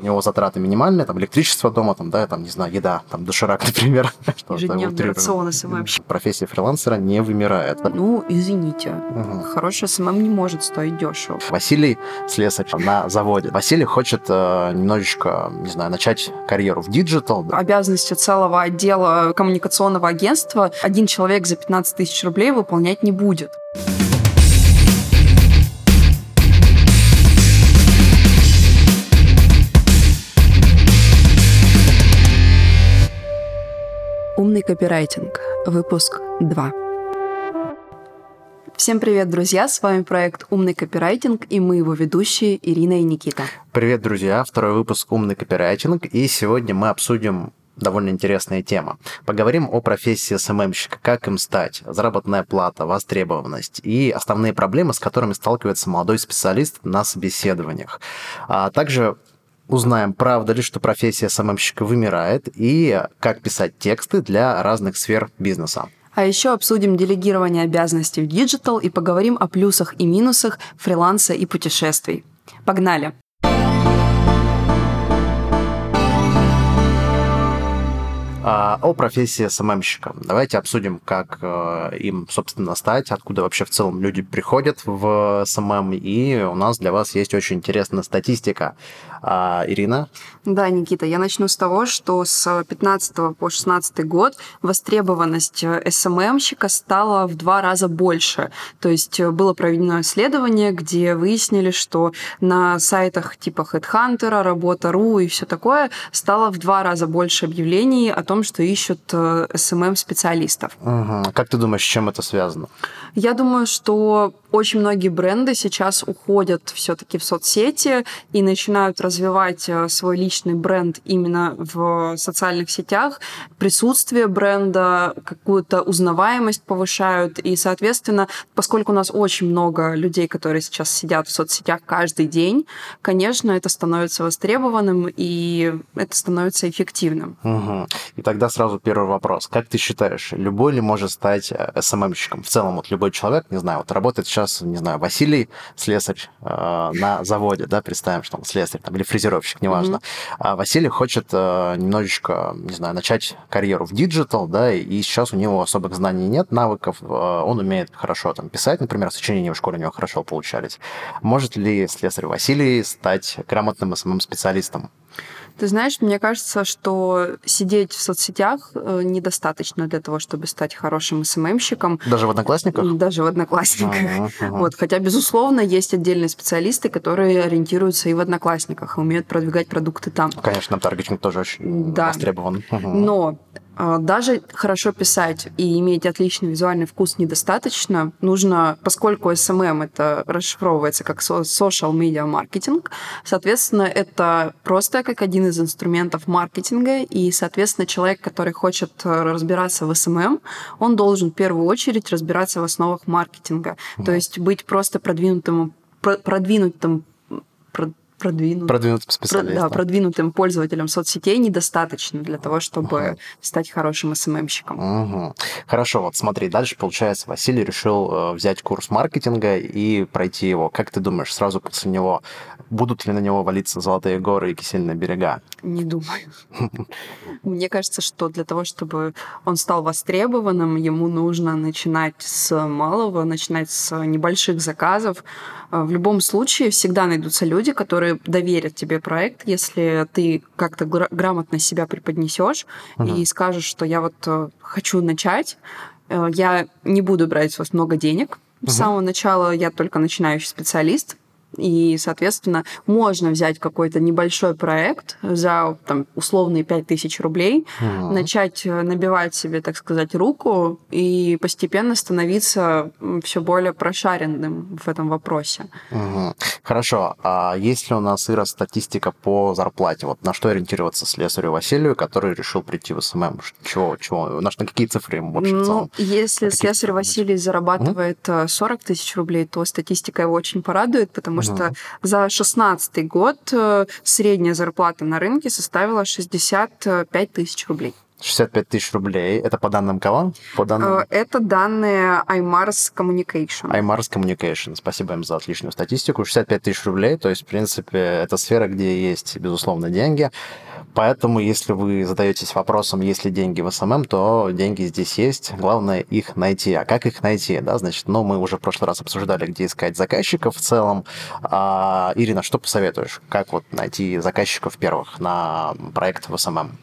У него затраты минимальные, там электричество дома, там, да, там, не знаю, еда, там, доширак, например. Ежедневный рацион SMM. Профессия фрилансера не вымирает. Ну, извините, угу. хороший SMM не может стоить дешево. Василий слесарь на заводе. Василий хочет э, немножечко, не знаю, начать карьеру в digital. Да. Обязанности целого отдела коммуникационного агентства один человек за 15 тысяч рублей выполнять не будет. Умный копирайтинг. Выпуск 2. Всем привет, друзья! С вами проект «Умный копирайтинг» и мы его ведущие Ирина и Никита. Привет, друзья! Второй выпуск «Умный копирайтинг» и сегодня мы обсудим довольно интересная тема. Поговорим о профессии СММщика, как им стать, заработная плата, востребованность и основные проблемы, с которыми сталкивается молодой специалист на собеседованиях. А также узнаем, правда ли, что профессия SMM щика вымирает, и как писать тексты для разных сфер бизнеса. А еще обсудим делегирование обязанностей в digital и поговорим о плюсах и минусах фриланса и путешествий. Погнали! О профессии SMM щика. Давайте обсудим, как э, им, собственно, стать, откуда вообще в целом люди приходят в SMM, и у нас для вас есть очень интересная статистика. А, Ирина? Да, Никита, я начну с того, что с 15 по 16 год востребованность СММщика стала в два раза больше. То есть было проведено исследование, где выяснили, что на сайтах типа HeadHunter, Работа.ру и все такое стало в два раза больше объявлений о том, что ищут э, SMM-специалистов. Угу. Как ты думаешь, с чем это связано? Я думаю, что очень многие бренды сейчас уходят все-таки в соцсети и начинают развивать э, свой личный бренд именно в социальных сетях. Присутствие бренда, какую-то узнаваемость повышают. И, соответственно, поскольку у нас очень много людей, которые сейчас сидят в соцсетях каждый день, конечно, это становится востребованным и это становится эффективным. Угу. И тогда сразу первый вопрос. Как ты считаешь, любой ли может стать СММщиком? Э, в целом, вот любой человек, не знаю, вот работает сейчас, не знаю, Василий, слесарь э, на заводе, да, представим, что он слесарь там, или фрезеровщик, неважно. Mm-hmm. А Василий хочет э, немножечко, не знаю, начать карьеру в digital, да, и сейчас у него особых знаний нет, навыков, э, он умеет хорошо там писать, например, сочинения в школе у него хорошо получались. Может ли слесарь Василий стать грамотным SMM-специалистом? Ты знаешь, мне кажется, что сидеть в соцсетях э, недостаточно для того, чтобы стать хорошим SMM щиком. Даже в Одноклассниках? Даже в Одноклассниках. Uh-huh, uh-huh. Вот. Хотя, безусловно, есть отдельные специалисты, которые ориентируются и в Одноклассниках, и умеют продвигать продукты там. Конечно, таргетинг тоже очень да. востребован. Uh-huh. Но даже хорошо писать и иметь отличный визуальный вкус недостаточно. Нужно, поскольку SMM это расшифровывается как social media маркетинг, соответственно, это просто как один из инструментов маркетинга, и, соответственно, человек, который хочет э, разбираться в SMM, он должен в первую очередь разбираться в основах маркетинга, то есть быть просто продвинутым продвинутым продвинут, продвинутым специалистом. да, продвинутым пользователем соцсетей недостаточно для того, чтобы uh-huh. стать хорошим СММщиком. Uh-huh. Хорошо, вот смотри, дальше, получается, Василий решил э, взять курс маркетинга и пройти его. Как ты думаешь, сразу после него будут ли на него валиться золотые горы и кисельные берега? Не думаю. Мне кажется, что для того, чтобы он стал востребованным, ему нужно начинать с малого, начинать с небольших заказов. Э, в любом случае всегда найдутся люди, которые доверят тебе проект, если ты как-то грамотно себя преподнесешь и скажешь, что я вот э, хочу начать, э, я не буду брать с вас много денег. С самого начала я только начинающий специалист, и, соответственно, можно взять какой-то небольшой проект за там, условные 5000 рублей, угу. начать э, набивать себе, так сказать, руку и постепенно становиться все более прошаренным в этом вопросе. Угу. Хорошо. А есть ли у нас, Ира, статистика по зарплате? Вот на что ориентироваться слесарю Василию, который решил прийти в SMM? Чего? чего? На, на какие цифры ему больше ну, в целом? Если слесарь Василий зарабатывает угу. 40 тысяч рублей, то статистика его очень порадует, потому потому что за 2016 год э, средняя зарплата на рынке составила 65 тысяч рублей. 65 тысяч рублей. Это по данным кого? По данным... Э, это данные iMars Communication. iMars Communication. Спасибо им за отличную статистику. 65 тысяч рублей, то есть, в принципе, это сфера, где есть, безусловно, деньги. Поэтому, если вы задаетесь вопросом, есть ли деньги в SMM, то деньги здесь есть. Главное их найти. А как их найти? Да, значит, ну, мы уже в прошлый раз обсуждали, где искать заказчиков в целом. А, Ирина, что посоветуешь? Как вот найти заказчиков первых на проект в SMM?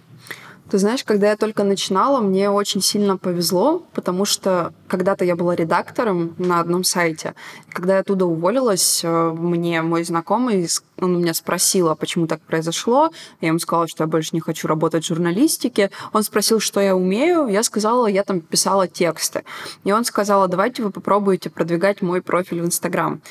Ты знаешь, когда я только начинала, мне очень сильно повезло, потому что когда-то я была редактором на одном сайте. Когда я оттуда уволилась, э, мне мой знакомый, он меня спросил, а почему так произошло. Я ему сказала, что я больше не хочу работать в журналистике. Он спросил, что я умею. Я сказала, я там писала тексты. И он сказал, давайте вы попробуете продвигать мой профиль в Инстаграм.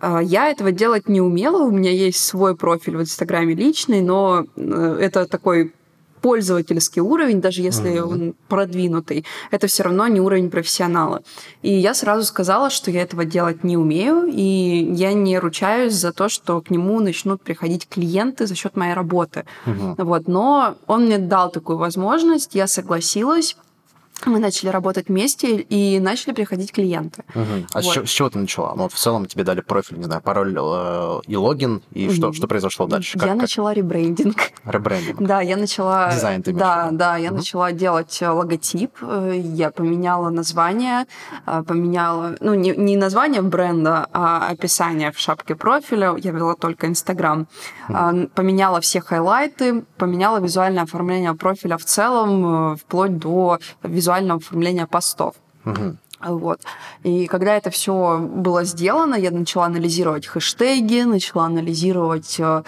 Э, я этого делать не умела, у меня есть свой профиль в Инстаграме личный, но э, это такой пользовательский уровень, даже если mm-hmm. он продвинутый, это все равно не уровень профессионала. И я сразу сказала, что я этого делать не умею, и я не ручаюсь за то, что к нему начнут приходить клиенты за счет моей работы. Mm-hmm. Вот, но он мне дал такую возможность, я согласилась. Мы начали работать вместе и начали приходить клиенты. Угу. А вот. с, чего, с чего ты начала? Ну, вот в целом тебе дали профиль, не знаю, пароль э, и логин, и угу. что, что произошло дальше? Как, я как? начала ребрендинг. Ребрендинг. Да, я начала... Дизайн ты Да, да, я угу. начала делать э, логотип, э, я поменяла название, э, поменяла, ну, не, не название бренда, а описание в шапке профиля, я вела только Инстаграм. Угу. Поменяла все хайлайты, поменяла визуальное оформление профиля в целом, вплоть до визуального визуального оформления постов. Угу. Вот. И когда это все было сделано, я начала анализировать хэштеги, начала анализировать э,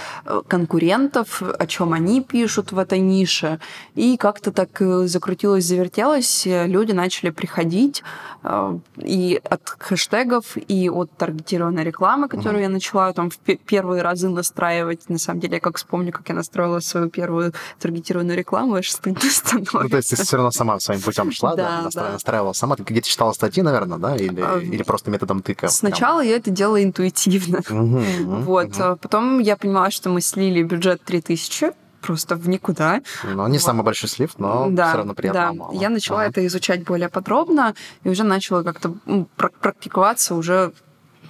конкурентов, о чем они пишут в этой нише. И как-то так э, закрутилось, завертелось, люди начали приходить э, и от хэштегов, и от таргетированной рекламы, которую mm я начала там в первые разы настраивать. На самом деле, я как вспомню, как я настроила свою первую таргетированную рекламу, аж стыдно становится. Ну, то есть ты все равно сама своим путем шла, да, настраивала сама. Ты где-то читала статьи, наверное, да? Или, а, или просто методом тыка? Сначала прям? я это делала интуитивно. Угу, вот. Угу. Потом я поняла, что мы слили бюджет 3000 просто в никуда. Ну, не вот. самый большой слив, но да, все равно приятно. Да, мало. я начала ага. это изучать более подробно и уже начала как-то практиковаться уже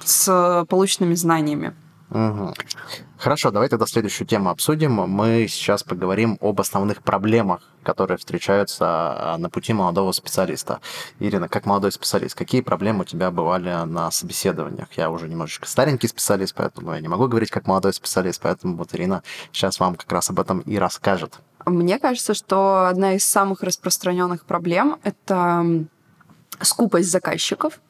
с полученными знаниями. Угу. Хорошо, давай тогда следующую тему обсудим. Мы сейчас поговорим об основных проблемах, которые встречаются а, на пути молодого специалиста. Ирина, как молодой специалист, какие проблемы у тебя бывали на собеседованиях? Я уже немножечко старенький специалист, поэтому я не могу говорить как молодой специалист, поэтому вот Ирина сейчас вам как раз об этом и расскажет. Мне кажется, что одна из самых распространенных проблем — это скупость заказчиков,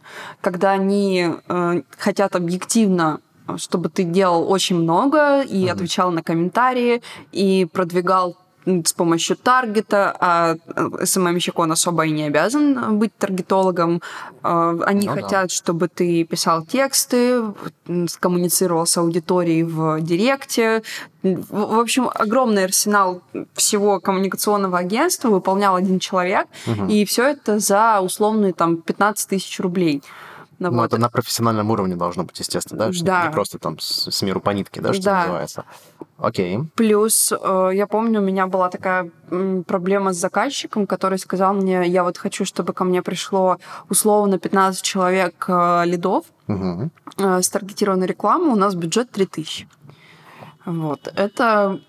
когда они э, хотят объективно чтобы ты делал очень много и mm-hmm. отвечал на комментарии, и продвигал с помощью таргета, а СММщик, он особо и не обязан быть таргетологом. А, они ну, хотят, да. чтобы ты писал тексты, коммуницировал с аудиторией в директе. В общем, огромный арсенал всего коммуникационного агентства выполнял один человек, угу. и все это за условные там 15 тысяч рублей. Ну, вот. это на профессиональном уровне должно быть, естественно, да? Что да. Не просто там с, с миру по нитке, да, что да. называется. Окей. Плюс, э, я помню, у меня была такая проблема с заказчиком, который сказал мне, я вот хочу, чтобы ко мне пришло условно 15 человек э, лидов угу. с таргетированной рекламой, у нас бюджет 3000. Вот. Это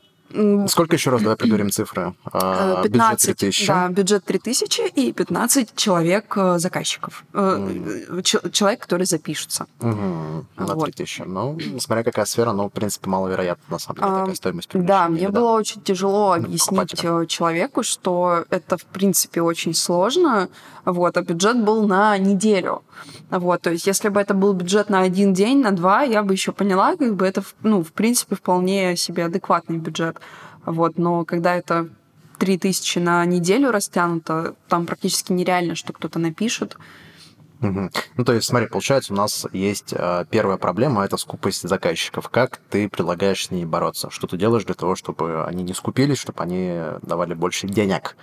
Сколько еще раз, давай проговорим цифры? 15, а, бюджет 3000. Да, бюджет 3000 и 15 человек э, заказчиков. Mm. Человек, который запишутся. Угу. На вот. 3000. Ну, смотря какая сфера, ну, в принципе, маловероятно, на самом деле, а, такая стоимость Да, мне да. было очень тяжело объяснить человеку, что это, в принципе, очень сложно, вот, а бюджет был на неделю. Вот, то есть, если бы это был бюджет на один день, на два, я бы еще поняла, как бы это, ну, в принципе, вполне себе адекватный бюджет. Вот, но когда это 3000 на неделю растянуто, там практически нереально, что кто-то напишет. Угу. Ну, то есть, смотри, получается, у нас есть э, первая проблема, это скупость заказчиков. Как ты предлагаешь с ней бороться? Что ты делаешь для того, чтобы они не скупились, чтобы они давали больше денег?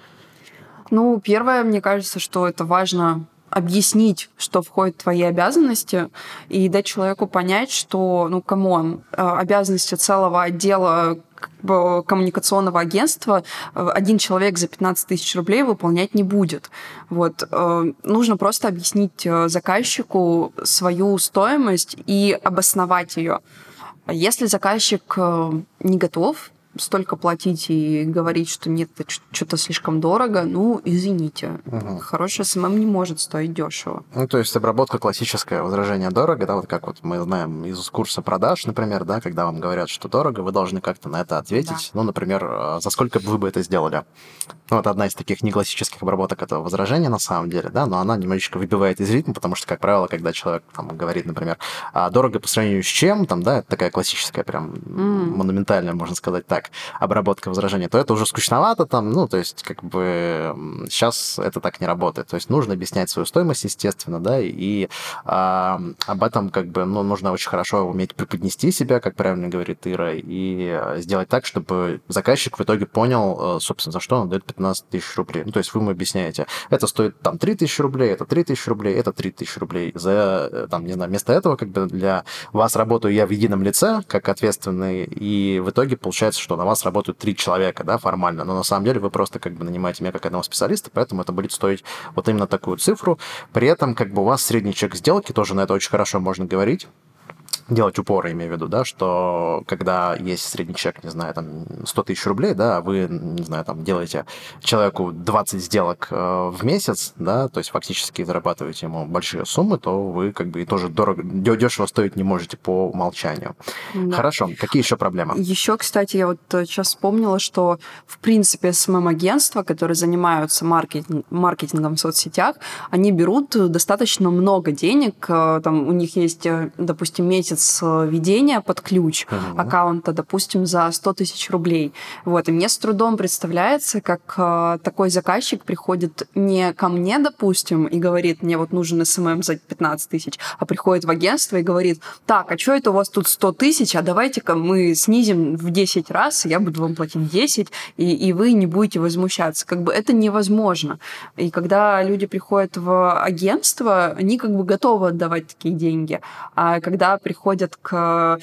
Ну, первое, мне кажется, что это важно объяснить, что входит в твои обязанности, и дать человеку понять, что, ну, come on, э, обязанности целого отдела коммуникационного агентства э, один человек за 15 тысяч рублей выполнять не будет. Вот. Э, нужно просто объяснить заказчику свою стоимость и обосновать ее. Если заказчик не готов столько платить и говорить, что нет, это что-то слишком дорого, ну, извините. Угу. Хороший SMM не может стоить дешево. Ну, то есть обработка классическое возражение дорого, да, вот как вот мы знаем из курса продаж, например, да, когда вам говорят, что дорого, вы должны как-то на это ответить. Да. Ну, например, э, за сколько бы вы бы это сделали? Ну, вот одна из таких неклассических обработок этого возражения на самом деле, да, но она немножечко выбивает из ритма, потому что, как правило, когда человек там говорит, например, а дорого по сравнению с чем, там, да, это такая классическая прям mm. монументальная, можно сказать так, так, обработка возражения, то это уже скучновато там, ну, то есть, как бы, сейчас это так не работает. То есть нужно объяснять свою стоимость, естественно, да, и а, об этом, как бы, ну, нужно очень хорошо уметь преподнести себя, как правильно говорит Ира, и сделать так, чтобы заказчик в итоге понял, э, собственно, за что он дает 15 тысяч рублей. Ну, то есть вы ему объясняете, это стоит там 3 тысячи рублей, это 3 тысячи рублей, это 3 тысячи рублей. За, э, там, не знаю, вместо этого, как бы, для вас работаю я в едином лице, как ответственный, и в итоге получается, что на вас работают три человека, да, формально, но на самом деле вы просто как бы нанимаете меня как одного специалиста, поэтому это будет стоить вот именно такую цифру. При этом как бы у вас средний чек сделки, тоже на это очень хорошо можно говорить, делать упор, имею в виду, да, что когда есть средний чек, не знаю, там 100 тысяч рублей, да, вы, не знаю, там делаете человеку 20 сделок э, в месяц, да, то есть фактически зарабатываете ему большие суммы, то вы как бы тоже дорого, дешево стоить не можете по умолчанию. Да. Хорошо, какие еще проблемы? Еще, кстати, я вот сейчас вспомнила, что в принципе SMM-агентства, которые занимаются маркетинг, маркетингом в соцсетях, они берут достаточно много денег, э, там у них есть, э, допустим, месяц месяц э, ведения под ключ uh-huh. аккаунта, допустим, за 100 тысяч рублей. Вот. И мне с трудом представляется, как э, такой заказчик приходит не ко мне, допустим, и говорит, мне вот нужен SMM за 15 тысяч, а приходит в агентство и говорит, так, а что это у вас тут 100 тысяч, а давайте-ка мы снизим в 10 раз, я буду вам платить 10, и, и вы не будете возмущаться. Как бы это невозможно. И когда люди приходят в агентство, они как бы готовы отдавать такие деньги. А когда приходят приходят к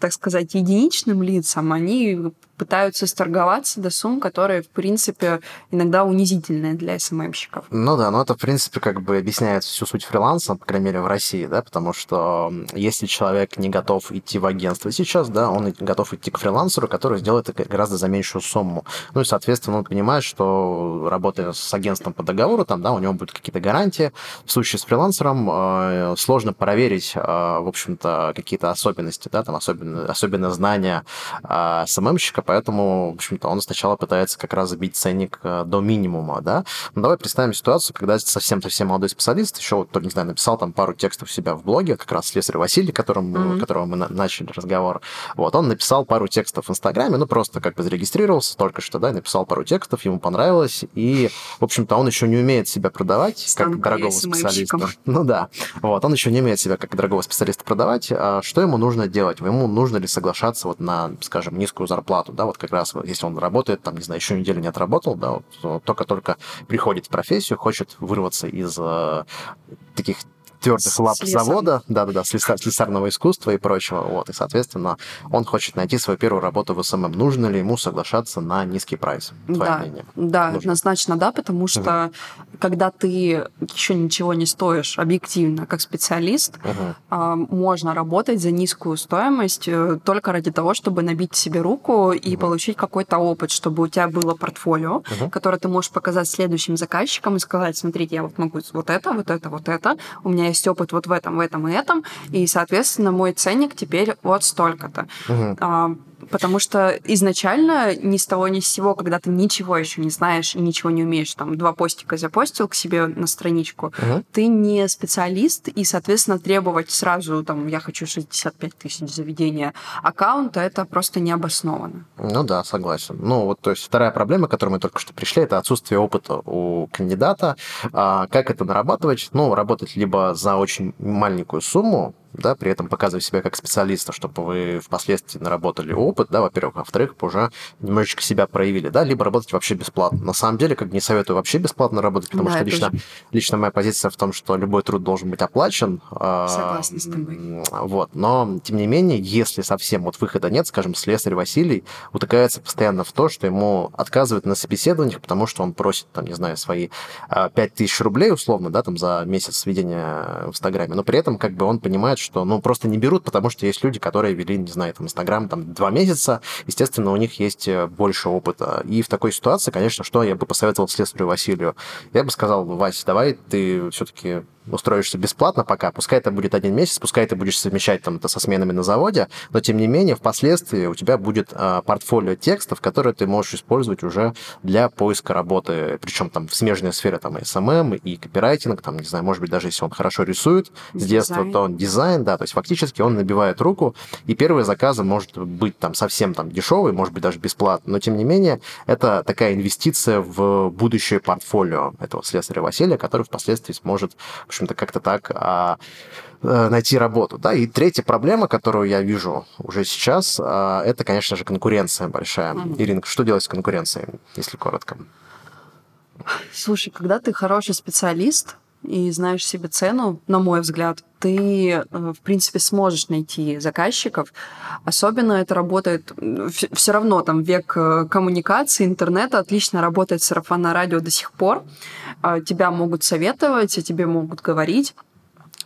так сказать, единичным лицам, они пытаются сторговаться до сумм, которые, в принципе, иногда унизительные для СММщиков. Ну да, но это, в принципе, как бы объясняет всю суть фриланса, по крайней мере, в России, да, потому что если человек не готов идти в агентство сейчас, да, он готов идти к фрилансеру, который сделает это гораздо за меньшую сумму. Ну и, соответственно, он понимает, что работая с агентством по договору, там, да, у него будут какие-то гарантии. В случае с фрилансером э, сложно проверить, э, в общем-то, какие-то особенности, да, там, особенно, особенно знания а, СММщика, поэтому, в общем-то, он сначала пытается как раз забить ценник а, до минимума, да. Но давай представим ситуацию, когда совсем-совсем молодой специалист еще, вот, не знаю, написал там пару текстов у себя в блоге, как раз слесарь Василий, которым, mm-hmm. которого мы на- начали разговор, вот, он написал пару текстов в Инстаграме, ну, просто как бы зарегистрировался только что, да, написал пару текстов, ему понравилось, и, в общем-то, он еще не умеет себя продавать Стану как дорогого специалиста. Ну да, вот, он еще не умеет себя как дорогого специалиста продавать, а что ему нужно делать? Ему нужно ли соглашаться вот на, скажем, низкую зарплату, да, вот как раз если он работает, там, не знаю, еще неделю не отработал, да, вот, только-только приходит в профессию, хочет вырваться из э, таких твердых лап завода, да-да-да, слесар, слесарного искусства и прочего. Вот, и, соответственно, он хочет найти свою первую работу в SMM. Нужно ли ему соглашаться на низкий прайс? Твое да, мнение? Да, Нужно. однозначно да, потому что угу. когда ты еще ничего не стоишь объективно как специалист, угу. можно работать за низкую стоимость э, только ради того, чтобы набить себе руку и угу. получить какой-то опыт, чтобы у тебя было портфолио, угу. которое ты можешь показать следующим заказчикам и сказать, смотрите, я вот могу вот это, вот это, вот это, у меня есть опыт вот в этом, в этом и этом, и, соответственно, мой ценник теперь вот столько-то. Угу. Потому что изначально ни с того ни с сего, когда ты ничего еще не знаешь и ничего не умеешь, там два постика запостил к себе на страничку, угу. ты не специалист, и, соответственно, требовать сразу, там, я хочу 65 тысяч заведения аккаунта, это просто необоснованно. Ну да, согласен. Ну вот, то есть вторая проблема, к которой мы только что пришли, это отсутствие опыта у кандидата. А, как это нарабатывать? Ну, работать либо за очень маленькую сумму, да, при этом показывая себя как специалиста, чтобы вы впоследствии наработали опыт, да, во-первых, во-вторых, уже немножечко себя проявили, да, либо работать вообще бесплатно. На самом деле, как не советую вообще бесплатно работать, потому да, что лично, лично моя позиция в том, что любой труд должен быть оплачен. А, Согласна с тобой. Вот, но, тем не менее, если совсем вот выхода нет, скажем, слесарь Василий утыкается постоянно в то, что ему отказывают на собеседованиях, потому что он просит, там, не знаю, свои 5000 а, рублей условно, да, там, за месяц ведения в Инстаграме, но при этом как бы он понимает, что, ну, просто не берут, потому что есть люди, которые вели, не знаю, там, Инстаграм там два месяца, естественно, у них есть э, больше опыта. И в такой ситуации, конечно, что я бы посоветовал следствию Василию? Я бы сказал, Вася, давай ты все-таки устроишься бесплатно пока, пускай это будет один месяц, пускай ты будешь совмещать там это со сменами на заводе, но тем не менее впоследствии у тебя будет э, портфолио текстов, которые ты можешь использовать уже для поиска работы, причем там в смежной сфере там и SMM, и копирайтинг, там, не знаю, может быть, даже если он хорошо рисует с детства, то он дизайн, да, то есть фактически он набивает руку, и первые заказы может быть там совсем там дешевый, может быть, даже бесплатно, но тем не менее это такая инвестиция в будущее портфолио этого слесаря Василия, который впоследствии сможет общем-то, как-то так а, э, найти работу. Да? И третья проблема, которую я вижу уже сейчас, а, это, конечно же, конкуренция большая. Mm-hmm. Ирина, что делать с конкуренцией, если коротко? Слушай, когда ты хороший специалист и знаешь себе цену, на мой взгляд, ты, э, в принципе, сможешь найти заказчиков. Особенно это работает все равно, там, век э, коммуникации, интернета, отлично работает сарафанное радио до сих пор. А, тебя могут советовать, тебе могут говорить.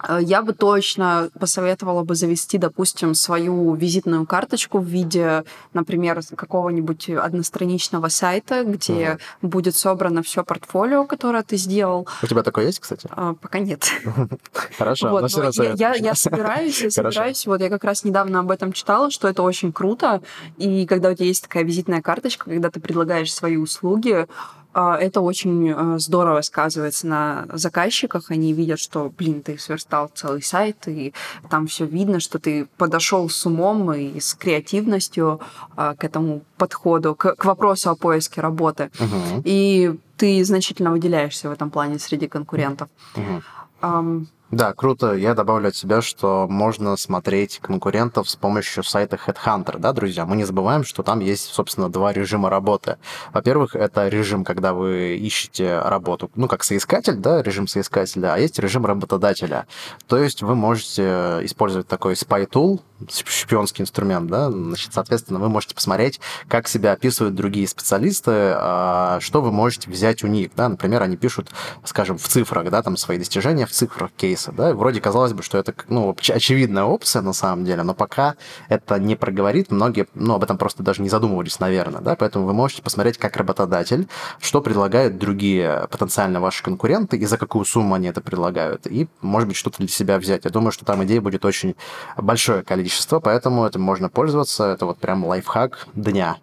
Э, я бы точно посоветовала бы завести, допустим, свою визитную карточку в виде, например, какого-нибудь одностраничного сайта, где угу. будет собрано все портфолио, которое ты сделал. У тебя такое есть, кстати? А, пока нет. Хорошо, вот, но я, я, я собираюсь, я собираюсь. Вот я как раз недавно об этом читала, что это очень круто. И когда у тебя есть такая визитная карточка, когда ты предлагаешь свои услуги, это очень а, здорово сказывается на заказчиках. Они видят, что, блин, ты сверстал целый сайт, и там все видно, что ты подошел с умом и с креативностью а, к этому подходу, к, к вопросу о поиске работы. Uh-huh. И ты значительно выделяешься в этом плане среди конкурентов. Uh-huh. Да, круто. Я добавлю от себя, что можно смотреть конкурентов с помощью сайта Headhunter, да, друзья? Мы не забываем, что там есть, собственно, два режима работы. Во-первых, это режим, когда вы ищете работу, ну, как соискатель, да, режим соискателя, а есть режим работодателя. То есть вы можете использовать такой spy tool, шпионский инструмент, да, значит, соответственно, вы можете посмотреть, как себя описывают другие специалисты, а, что вы можете взять у них, да, например, они пишут, скажем, в цифрах, да, там свои достижения в цифрах кейса, да, вроде казалось бы, что это, ну, очевидная опция на самом деле, но пока это не проговорит, многие, ну, об этом просто даже не задумывались, наверное, да, поэтому вы можете посмотреть, как работодатель, что предлагают другие потенциально ваши конкуренты и за какую сумму они это предлагают, и, может быть, что-то для себя взять. Я думаю, что там идей будет очень большое количество поэтому этим можно пользоваться. Это вот прям лайфхак дня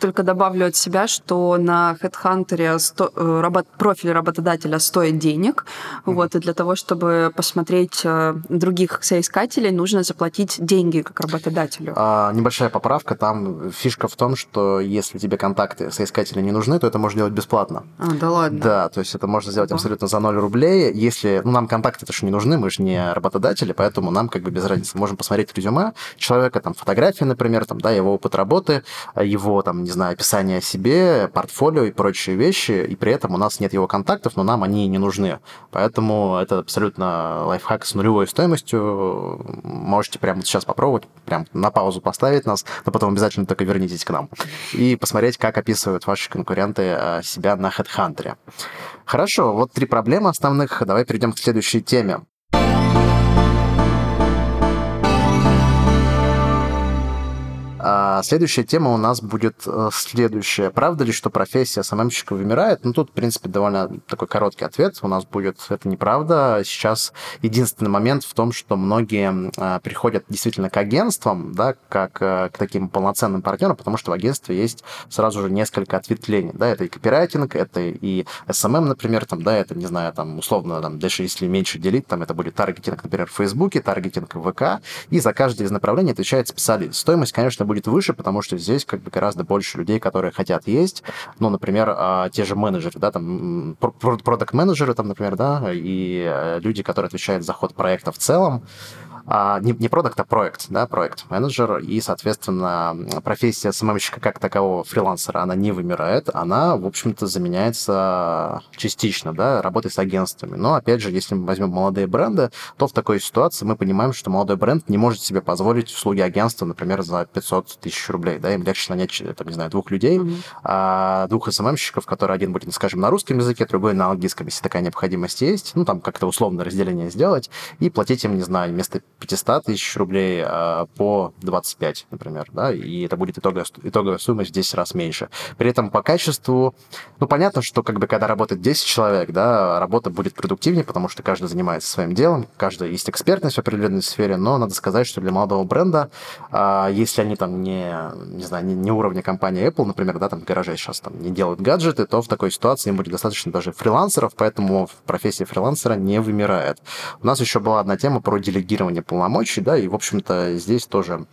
только добавлю от себя, что на HeadHunter сто, э, работ, профиль работодателя стоит денег. Mm-hmm. Вот, и для того, чтобы посмотреть э, других соискателей, нужно заплатить деньги как работодателю. А, небольшая поправка. Там фишка в том, что если тебе контакты соискателя не нужны, то это можно делать бесплатно. А, да ладно? Да, то есть это можно сделать абсолютно за 0 рублей. Если... Ну, нам контакты это же не нужны, мы же не работодатели, поэтому нам как бы без разницы. Можем посмотреть резюме человека, там, фотографии, например, там, да, его опыт работы, его, там, не знаю, описание о себе, портфолио и прочие вещи, и при этом у нас нет его контактов, но нам они не нужны. Поэтому это абсолютно лайфхак с нулевой стоимостью. Можете прямо сейчас попробовать, прям на паузу поставить нас, но потом обязательно только вернитесь к нам и посмотреть, как описывают ваши конкуренты э, себя на HeadHunter. Хорошо, вот три проблемы основных. Давай перейдем к следующей теме. А следующая тема у нас будет э, следующая. Правда ли, что профессия СММщика вымирает? Ну, тут, в принципе, довольно такой короткий ответ у нас будет. Это неправда. Сейчас единственный момент в том, что многие а, приходят действительно к агентствам, да, как э, к таким полноценным партнерам, потому что в агентстве есть сразу же несколько ответвлений. Да, это и копирайтинг, это и SMM, например, там, да, это, не знаю, там, условно, там, дальше, если меньше делить, там, это будет таргетинг, например, в Фейсбуке, таргетинг в ВК, и за каждое из направлений отвечает специалист. Стоимость, конечно, будет выше, потому что здесь как бы гораздо больше людей, которые хотят есть. Ну, например, а, те же менеджеры, да, там, продукт-менеджеры, там, например, да, и э, люди, которые отвечают за ход проекта в целом, не, не продукт, а проект, да, проект-менеджер, и, соответственно, профессия СММщика как такового фрилансера, она не вымирает, она, в общем-то, заменяется частично, да, работой с агентствами. Но, опять же, если мы возьмем молодые бренды, то в такой ситуации мы понимаем, что молодой бренд не может себе позволить услуги агентства, например, за 500 тысяч рублей, да, им легче нанять, там, не знаю, двух людей, mm-hmm. а, двух СММщиков, которые один будет, скажем, на русском языке, другой на английском, если такая необходимость есть, ну, там как-то условно разделение сделать, и платить им, не знаю, вместо 500 тысяч рублей а, по 25, например, да, и это будет итоговая, итоговая сумма в 10 раз меньше. При этом по качеству, ну, понятно, что как бы когда работает 10 человек, да, работа будет продуктивнее, потому что каждый занимается своим делом, каждый есть экспертность в определенной сфере, но надо сказать, что для молодого бренда, а, если они там не, не знаю, не, не уровня компании Apple, например, да, там в сейчас там не делают гаджеты, то в такой ситуации им будет достаточно даже фрилансеров, поэтому профессия фрилансера не вымирает. У нас еще была одна тема про делегирование полномочий, да, и, в общем-то, здесь тоже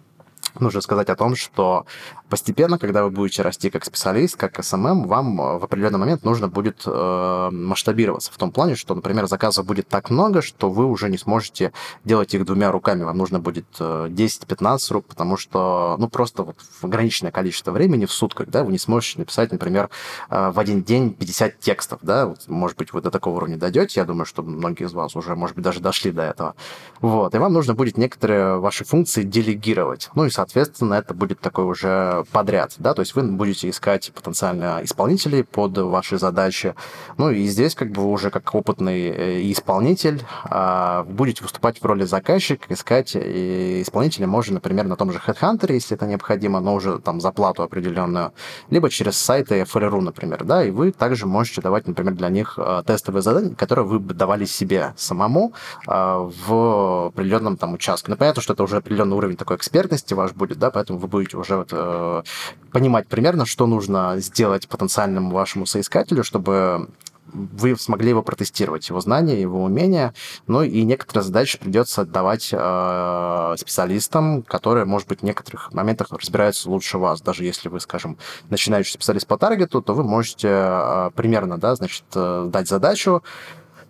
нужно сказать о том, что постепенно, когда вы будете расти как специалист, как SMM, вам э, в определенный момент нужно будет э, масштабироваться в том плане, что, например, заказов будет так много, что вы уже не сможете делать их двумя руками. Вам нужно будет 10-15 э, рук, потому что, ну, просто вот ограниченное количество времени в сутках, да, вы не сможете написать, например, э, в один день 50 текстов, да, вот, может быть, вы до такого уровня дойдете, я думаю, что многие из вас уже, может быть, даже дошли до этого. Вот, и вам нужно будет некоторые ваши функции делегировать. Ну и, соответственно, это будет такой уже подряд, да, то есть вы будете искать потенциально исполнителей под ваши задачи, ну и здесь как бы уже как опытный э, исполнитель а, будете выступать в роли заказчика, искать э, исполнителя можно, например, на том же HeadHunter, если это необходимо, но уже там за плату определенную, либо через сайты FLRU, например, да, и вы также можете давать, например, для них э, тестовые задания, которые вы бы давали себе самому в определенном там участке. Ну, понятно, что это уже определенный уровень такой экспертности ваш будет, да, поэтому вы будете уже вот Э, понимать примерно, что нужно сделать потенциальному вашему соискателю, чтобы вы смогли его протестировать, его знания, его умения, ну и некоторые задачи придется отдавать э, специалистам, которые, может быть, в некоторых моментах разбираются лучше вас. Даже если вы, скажем, начинающий специалист по таргету, то вы можете э, примерно, да, значит, э, дать задачу,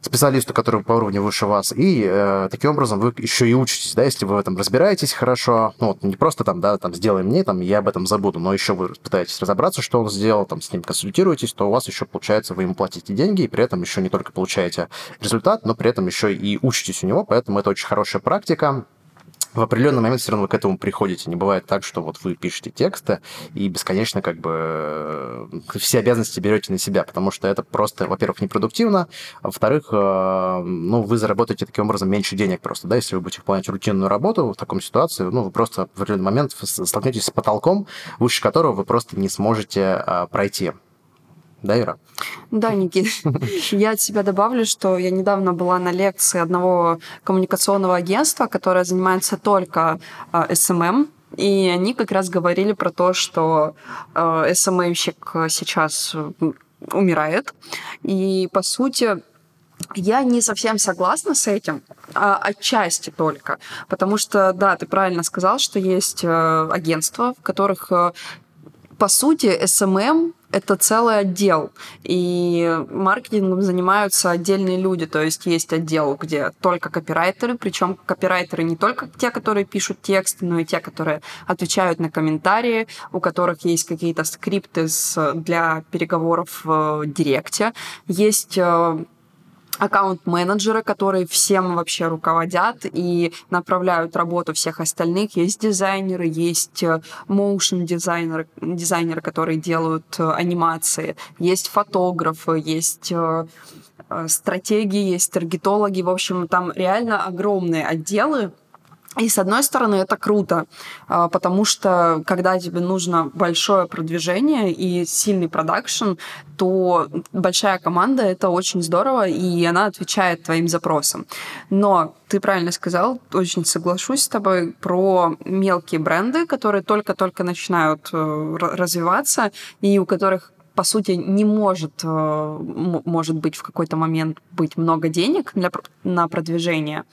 специалисту, который по уровню выше вас, и э, таким образом вы еще и учитесь, да, если вы в этом разбираетесь хорошо, ну вот не просто там, да, там сделай мне, там я об этом забуду, но еще вы пытаетесь разобраться, что он сделал, там с ним консультируетесь, то у вас еще получается, вы ему платите деньги, и при этом еще не только получаете результат, но при этом еще и учитесь у него, поэтому это очень хорошая практика, в определенный момент все равно вы к этому приходите. Не бывает так, что вот вы пишете тексты и бесконечно как бы э, все обязанности берете на себя, потому что это просто, во-первых, непродуктивно, а во-вторых, э, ну, вы заработаете таким образом меньше денег просто, да, если вы будете выполнять рутинную работу в таком ситуации, ну, вы просто в определенный момент столкнетесь с потолком, выше которого вы просто не сможете э, пройти. Да, Ира? Да, Никит. Я от себя добавлю, что я недавно была на лекции одного коммуникационного агентства, которое занимается только э, SMM, и они как раз говорили про то, что э, СММщик сейчас умирает. И, по сути, я не совсем согласна с этим, а отчасти только. Потому что, да, ты правильно сказал, что есть э, агентства, в которых, по сути, SMM это целый отдел, и маркетингом занимаются отдельные люди, то есть есть отдел, где только копирайтеры, причем копирайтеры не только те, которые пишут тексты, но и те, которые отвечают на комментарии, у которых есть какие-то скрипты для переговоров в директе, есть э, аккаунт-менеджеры, которые всем вообще руководят и направляют работу всех остальных. Есть дизайнеры, есть моушен дизайнеры, дизайнеры, которые делают э, анимации, есть фотографы, есть э, э, стратегии, есть таргетологи. В общем, там реально огромные отделы, и с одной стороны это круто, а, потому что когда тебе нужно большое продвижение и сильный продакшн, то большая команда это очень здорово, и она отвечает твоим запросам. Но ты правильно сказал, очень соглашусь с тобой про мелкие бренды, которые только-только начинают э, развиваться, и у которых по сути, не может, э, может быть, в какой-то момент быть много денег для, на продвижение.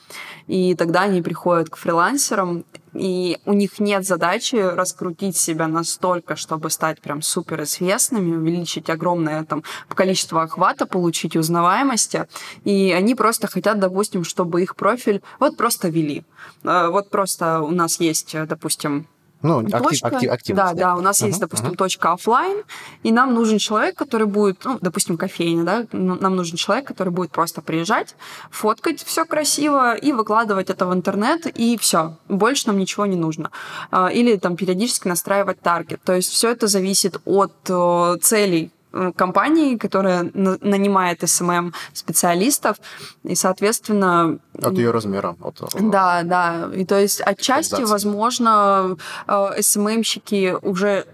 И тогда они приходят к фрилансерам, и у них нет задачи раскрутить себя настолько, чтобы стать прям супер известными, увеличить огромное там количество охвата, получить узнаваемости. И они просто хотят, допустим, чтобы их профиль вот просто вели. Э, вот просто у нас есть, допустим, ну, актив, точка, актив, активность. Да, да, у нас uh-huh, есть, допустим, uh-huh. точка офлайн, и нам нужен человек, который будет, ну, допустим, кофейня, да, нам нужен человек, который будет просто приезжать, фоткать все красиво и выкладывать это в интернет, и все, больше нам ничего не нужно. А, или там периодически настраивать таргет. То есть все это зависит от э, целей компании, которая нанимает СММ-специалистов, и, соответственно... От ее размера. От... Да, да. И то есть отчасти, возможно, э, СММщики уже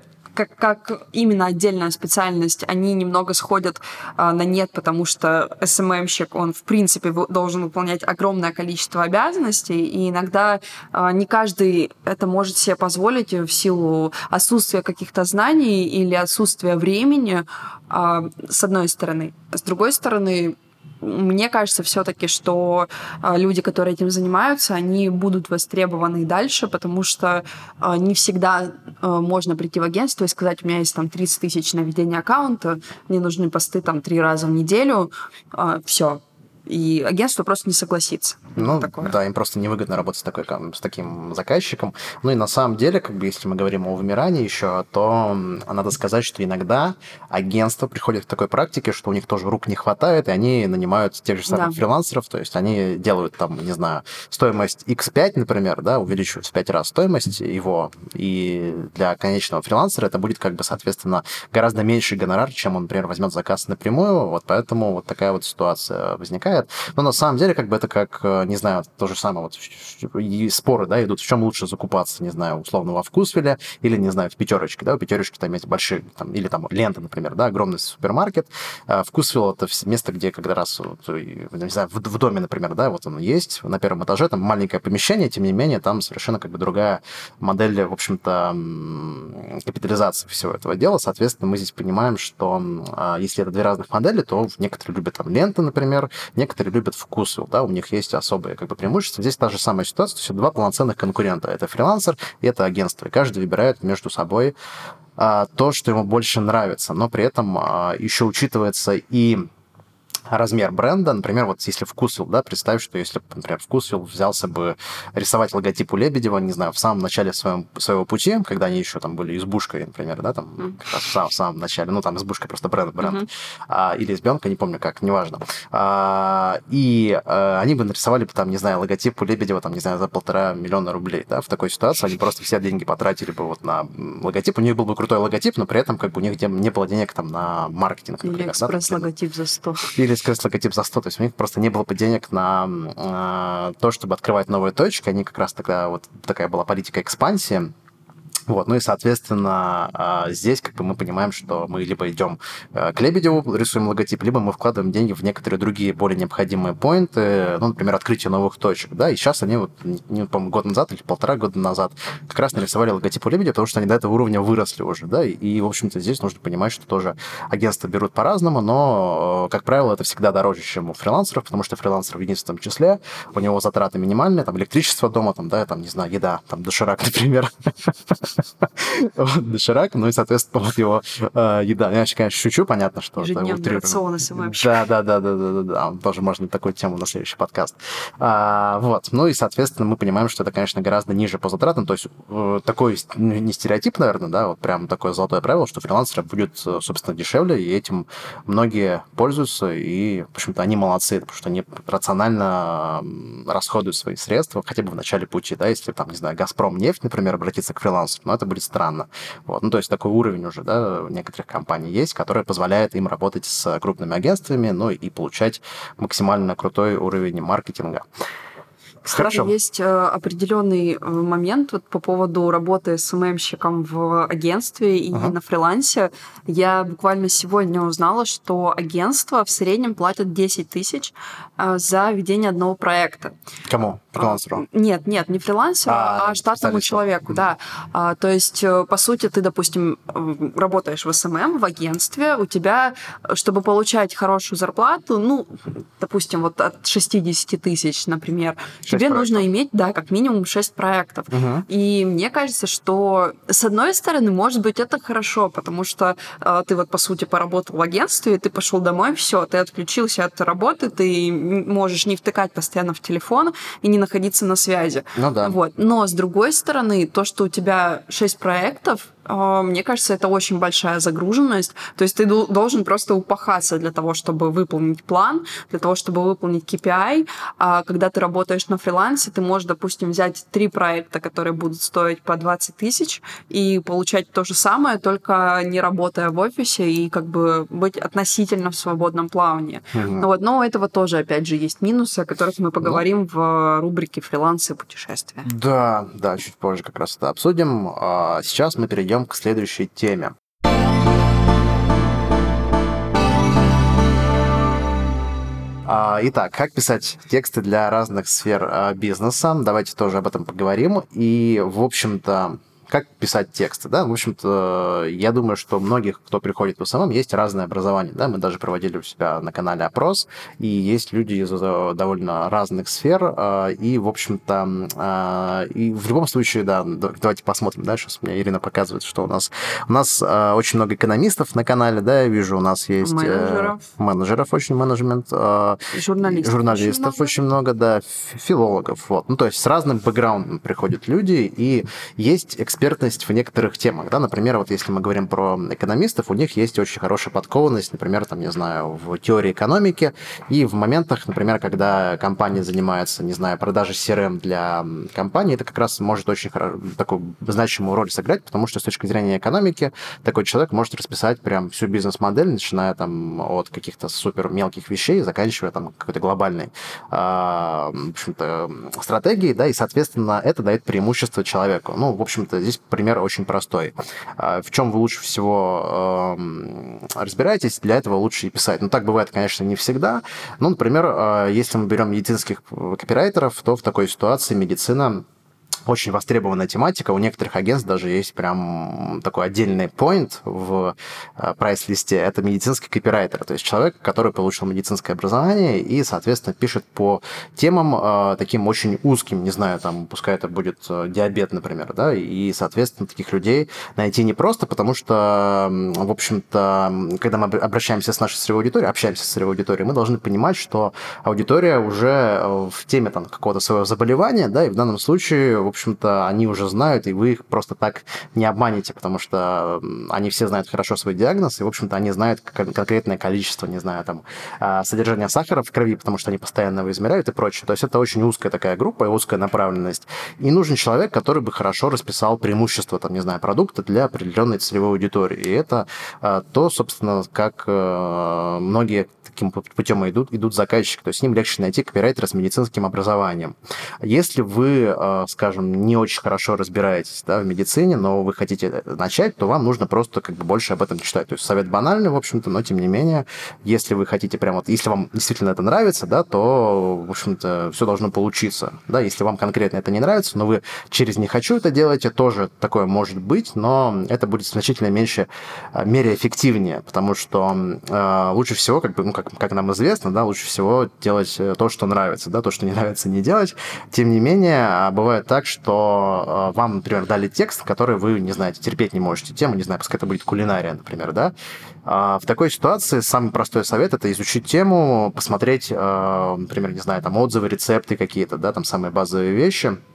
как, как именно отдельная специальность, они немного сходят а, на нет, потому что СММщик, он, в принципе, должен выполнять огромное количество обязанностей, и иногда а, не каждый это может себе позволить в силу отсутствия каких-то знаний или отсутствия времени, а, с одной стороны. С другой стороны, мне кажется все-таки, что а, люди, которые этим занимаются, они будут востребованы и дальше, потому что а, не всегда а, можно прийти в агентство и сказать, у меня есть там 30 тысяч на ведение аккаунта, мне нужны посты там три раза в неделю, все, и агентство просто не согласится. Ну, такое. да, им просто невыгодно работать с, такой, с таким заказчиком. Ну и на самом деле, как бы, если мы говорим о вымирании еще, то надо сказать, что иногда агентство приходит к такой практике, что у них тоже рук не хватает, и они нанимают тех же самых да. фрилансеров, то есть они делают там, не знаю, стоимость X5, например, да, увеличивают в 5 раз стоимость его, и для конечного фрилансера это будет, как бы, соответственно, гораздо меньший гонорар, чем он, например, возьмет заказ напрямую, вот поэтому вот такая вот ситуация возникает. Но на самом деле, как бы, это как э, не знаю, то же самое, вот и споры, да, идут, в чем лучше закупаться, не знаю, условно, во Вкусвилле или, не знаю, в Пятерочке, да, у Пятерочки там есть большие, там, или там лента, например, да, огромный супермаркет. А Вкусвилл — это место, где когда раз, вот, не знаю, в, в доме, например, да, вот он есть, на первом этаже, там маленькое помещение, тем не менее, там совершенно как бы другая модель, в общем-то, капитализации всего этого дела. Соответственно, мы здесь понимаем, что а, если это две разных модели, то некоторые любят там ленты, например, некоторые любят Вкусвилл, да, у них есть особые как бы, преимущества. Здесь та же самая ситуация, то есть два полноценных конкурента. Это фрилансер и это агентство. И каждый выбирает между собой а, то, что ему больше нравится. Но при этом а, еще учитывается и размер бренда. Например, вот если Вкусвилл, да, представь, что если, например, Вкусвилл взялся бы рисовать логотип у Лебедева, не знаю, в самом начале своем, своего пути, когда они еще там были избушкой, например, да, там, mm. как раз в самом, в самом начале, ну, там избушка просто бренд, бренд, mm-hmm. а, или избенка, не помню как, неважно. А, и а, они бы нарисовали бы там, не знаю, логотип у Лебедева, там, не знаю, за полтора миллиона рублей, да, в такой ситуации они просто все деньги потратили бы вот на логотип, у них был бы крутой логотип, но при этом как бы у них не было денег там на маркетинг, например. Или экспресс-логотип да, за 100. Или экспресс-логотип за 100. То есть у них просто не было бы денег на э, то, чтобы открывать новые точки. Они как раз тогда, вот такая была политика экспансии. Вот, ну и, соответственно, а, здесь как бы мы понимаем, что мы либо идем э, к Лебедеву, рисуем логотип, либо мы вкладываем деньги в некоторые другие более необходимые поинты, ну, например, открытие новых точек, да, и сейчас они вот, не помню, год назад или полтора года назад как раз нарисовали логотип у Лебедева, потому что они до этого уровня выросли уже, да, и, в общем-то, здесь нужно понимать, что тоже агентства берут по-разному, но, как правило, это всегда дороже, чем у фрилансеров, потому что фрилансер в единственном числе, у него затраты минимальные, там, электричество дома, там, да, там, не знаю, еда, там, доширак, например, доширак, ну и, соответственно, вот его э, еда. Я, конечно, шучу, понятно, что Ежедневный Да, да, да, да, да, да, да. Тоже можно такую тему на следующий подкаст. А, вот. Ну и, соответственно, мы понимаем, что это, конечно, гораздо ниже по затратам. То есть э, такой не стереотип, наверное, да, вот прям такое золотое правило, что фрилансеры будет, собственно, дешевле, и этим многие пользуются, и, в общем-то, они молодцы, потому что они рационально расходуют свои средства, хотя бы в начале пути, да, если там, не знаю, Газпром нефть, например, обратиться к фрилансеру, но это будет странно. Вот. Ну, то есть такой уровень уже, да, некоторых компаний есть, который позволяет им работать с крупными агентствами, ну и получать максимально крутой уровень маркетинга. Хорошо. Есть э, определенный э, момент вот по поводу работы СММщиком в агентстве и ага. на фрилансе. Я буквально сегодня узнала, что агентство в среднем платят 10 тысяч э, за ведение одного проекта. Кому? Фрилансеру? Нет, нет, не фрилансеру, а, а штатному человеку, да. А, то есть, по сути, ты, допустим, работаешь в SMM, в агентстве, у тебя, чтобы получать хорошую зарплату, ну, допустим, вот от 60 тысяч, например, тебе проектов. нужно иметь, да, как минимум 6 проектов. Угу. И мне кажется, что с одной стороны, может быть, это хорошо, потому что э, ты вот, по сути, поработал в агентстве, ты пошел домой, все, ты отключился от работы, ты можешь не втыкать постоянно в телефон и не находиться на связи. Ну да. Вот. Но с другой стороны, то, что у тебя 6 проектов, мне кажется, это очень большая загруженность. То есть ты должен просто упахаться для того, чтобы выполнить план, для того, чтобы выполнить KPI. А когда ты работаешь на фрилансе, ты можешь, допустим, взять три проекта, которые будут стоить по 20 тысяч, и получать то же самое, только не работая в офисе и как бы быть относительно в свободном плавании. Угу. Вот, но у этого тоже, опять же, есть минусы, о которых мы поговорим ну, в рубрике «Фрилансы и путешествия». Да, да, чуть позже как раз это обсудим. А сейчас мы перейдем перейдем к следующей теме. А, итак, как писать тексты для разных сфер а, бизнеса? Давайте тоже об этом поговорим. И, в общем-то, как писать тексты, да, в общем-то, я думаю, что многих, кто приходит в SMM, есть разное образование, да, мы даже проводили у себя на канале опрос, и есть люди из э, довольно разных сфер, э, и, в общем-то, э, и в любом случае, да, давайте посмотрим, да, сейчас мне Ирина показывает, что у нас, у нас очень много экономистов на канале, да, я вижу, у нас есть... Менеджеров. Менеджеров очень, менеджмент. Журналистов. Журналистов очень много, очень много да, филологов, вот. Ну, то есть с разным бэкграундом приходят люди, и есть эксперты экспертность в некоторых темах, да, например, вот если мы говорим про экономистов, у них есть очень хорошая подкованность, например, там, не знаю, в теории экономики и в моментах, например, когда компания занимается, не знаю, продажей CRM для компании, это как раз может очень такую значимую роль сыграть, потому что с точки зрения экономики такой человек может расписать прям всю бизнес-модель, начиная там от каких-то супер мелких вещей, заканчивая там какой-то глобальной, э, в общем-то, стратегией, да, и, соответственно, это дает преимущество человеку. Ну, в общем-то, здесь здесь пример очень простой. А, в чем вы лучше всего разбираетесь, для этого лучше и писать. Ну, так бывает, конечно, не всегда. Ну, например, а, если мы берем медицинских копирайтеров, то в такой ситуации медицина очень востребованная тематика. У некоторых агентств даже есть прям такой отдельный point в э, прайс-листе. Это медицинский копирайтер, то есть человек, который получил медицинское образование и, соответственно, пишет по темам э, таким очень узким, не знаю, там, пускай это будет э, диабет, например, да, и, соответственно, таких людей найти непросто, потому что, в общем-то, когда мы обращаемся с нашей целевой аудиторией, общаемся с целевой аудиторией, мы должны понимать, что аудитория уже в теме там какого-то своего заболевания, да, и в данном случае общем-то, они уже знают, и вы их просто так не обманете, потому что они все знают хорошо свой диагноз, и, в общем-то, они знают конкретное количество, не знаю, там, а, содержания сахара в крови, потому что они постоянно его измеряют и прочее. То есть это очень узкая такая группа и узкая направленность. И нужен человек, который бы хорошо расписал преимущества, там, не знаю, продукта для определенной целевой аудитории. И это а, то, собственно, как э, многие таким путем идут, идут заказчики. То есть им легче найти копирайтера с медицинским образованием. Если вы, э, скажем, скажем, не очень хорошо разбираетесь да, в медицине, но вы хотите начать, то вам нужно просто как бы больше об этом читать. То есть совет банальный, в общем-то, но тем не менее, если вы хотите прям вот, если вам действительно это нравится, да, то, в общем-то, все должно получиться. Да, если вам конкретно это не нравится, но вы через «не хочу» это делаете, тоже такое может быть, но это будет значительно меньше, а, мере эффективнее, потому что э, лучше всего, как бы, ну, как, как нам известно, да, лучше всего делать э, то, что нравится, да, то, что не нравится, не делать. Тем не менее, а бывает так, что э, вам, например, дали текст, который вы, не знаете, терпеть не можете тему, не знаю, пускай это будет кулинария, например, да. А в такой ситуации самый простой совет – это изучить тему, посмотреть, э, например, не знаю, там отзывы, рецепты какие-то, да, там самые базовые вещи –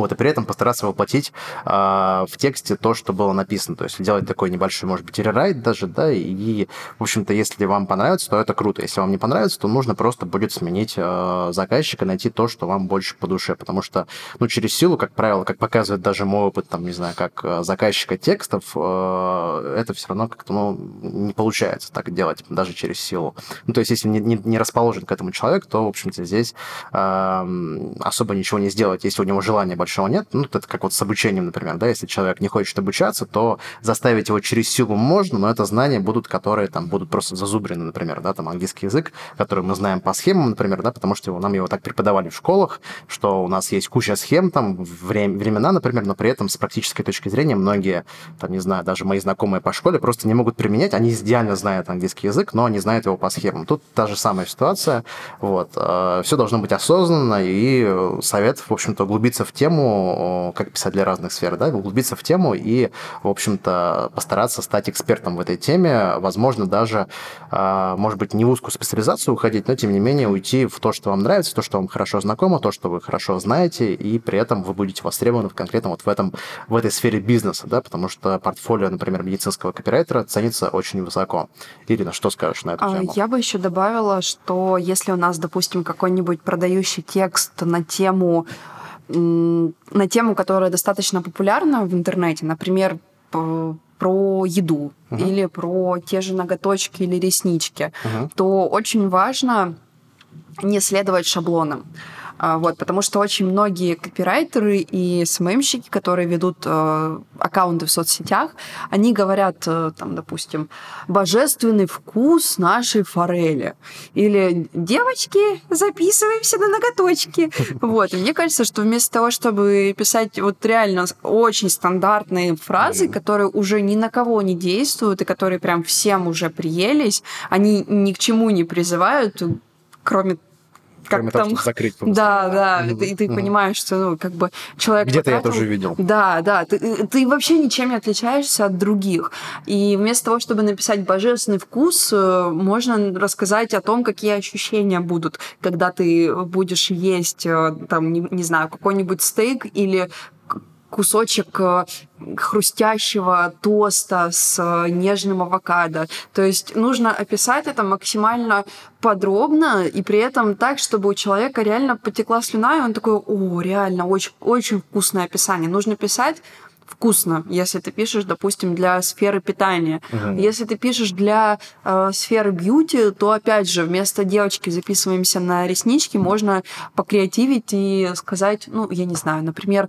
вот, и при этом постараться воплотить э, в тексте то, что было написано. То есть делать такой небольшой, может быть, рерайт даже, да, и, в общем-то, если вам понравится, то это круто. Если вам не понравится, то нужно просто будет сменить э, заказчика, найти то, что вам больше по душе. Потому что, ну, через силу, как правило, как показывает даже мой опыт, там, не знаю, как э, заказчика текстов, э, это все равно как-то, ну, не получается так делать, даже через силу. Ну, то есть, если не, не, не расположен к этому человек, то, в общем-то, здесь э, особо ничего не сделать, если у него желания большого нет. Ну, это как вот с обучением, например, да, если человек не хочет обучаться, то заставить его через силу можно, но это знания будут, которые там будут просто зазубрены, например, да, там английский язык, который мы знаем по схемам, например, да, потому что нам его так преподавали в школах, что у нас есть куча схем, там, время, времена, например, но при этом с практической точки зрения многие, там, не знаю, даже мои знакомые по школе просто не могут применять, они идеально знают английский язык, но они знают его по схемам. Тут та же самая ситуация, вот, э, все должно быть осознанно, и совет, в общем-то, углубиться в тему, как писать для разных сфер, да, углубиться в тему и, в общем-то, постараться стать экспертом в этой теме, возможно, даже, а, может быть, не в узкую специализацию уходить, но, тем не менее, уйти в то, что вам нравится, то, что вам хорошо знакомо, то, что вы хорошо знаете, и при этом вы будете востребованы конкретно вот в, этом, в этой сфере бизнеса, да, потому что портфолио, например, медицинского копирайтера ценится очень высоко. Ирина, что скажешь на эту а, тему? Я бы еще добавила, что если у нас, допустим, какой-нибудь продающий текст на тему на тему, которая достаточно популярна в интернете, например, про еду uh-huh. или про те же ноготочки или реснички, uh-huh. то очень важно не следовать шаблонам. А, вот, потому что очень многие копирайтеры и СММщики, которые ведут э, аккаунты в соцсетях, они говорят, э, там, допустим, божественный вкус нашей форели. Или девочки, записываемся на ноготочки. Вот. И мне кажется, что вместо того, чтобы писать вот реально очень стандартные фразы, которые уже ни на кого не действуют и которые прям всем уже приелись, они ни к чему не призывают, кроме как Кроме там... того, закрыть Да, да, mm-hmm. и ты понимаешь, что, ну, как бы человек... Где-то я тоже видел. Да, да, ты, ты вообще ничем не отличаешься от других. И вместо того, чтобы написать божественный вкус, э, можно рассказать о том, какие ощущения будут, когда ты будешь есть, э, там, не, не знаю, какой-нибудь стейк или кусочек э, хрустящего тоста с э, нежным авокадо. То есть нужно описать это максимально подробно и при этом так, чтобы у человека реально потекла слюна, и он такой, о, реально, очень, очень вкусное описание. Нужно писать вкусно, если ты пишешь, допустим, для сферы питания. Угу. Если ты пишешь для э, сферы бьюти, то опять же вместо девочки записываемся на реснички, можно покреативить и сказать, ну, я не знаю, например,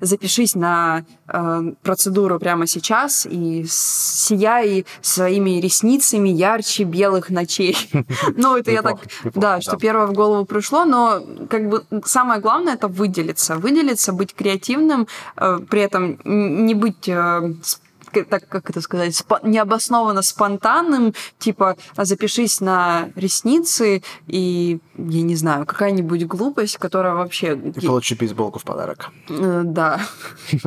запишись на э, процедуру прямо сейчас и сияй своими ресницами ярче белых ночей. Ну, это я так, да, что первое в голову пришло, но как бы самое главное это выделиться, выделиться, быть креативным, э, при этом не быть э, так как это сказать, спо- необоснованно спонтанным, типа запишись на ресницы и, я не знаю, какая-нибудь глупость, которая вообще... И получи бейсболку в подарок. Э, да.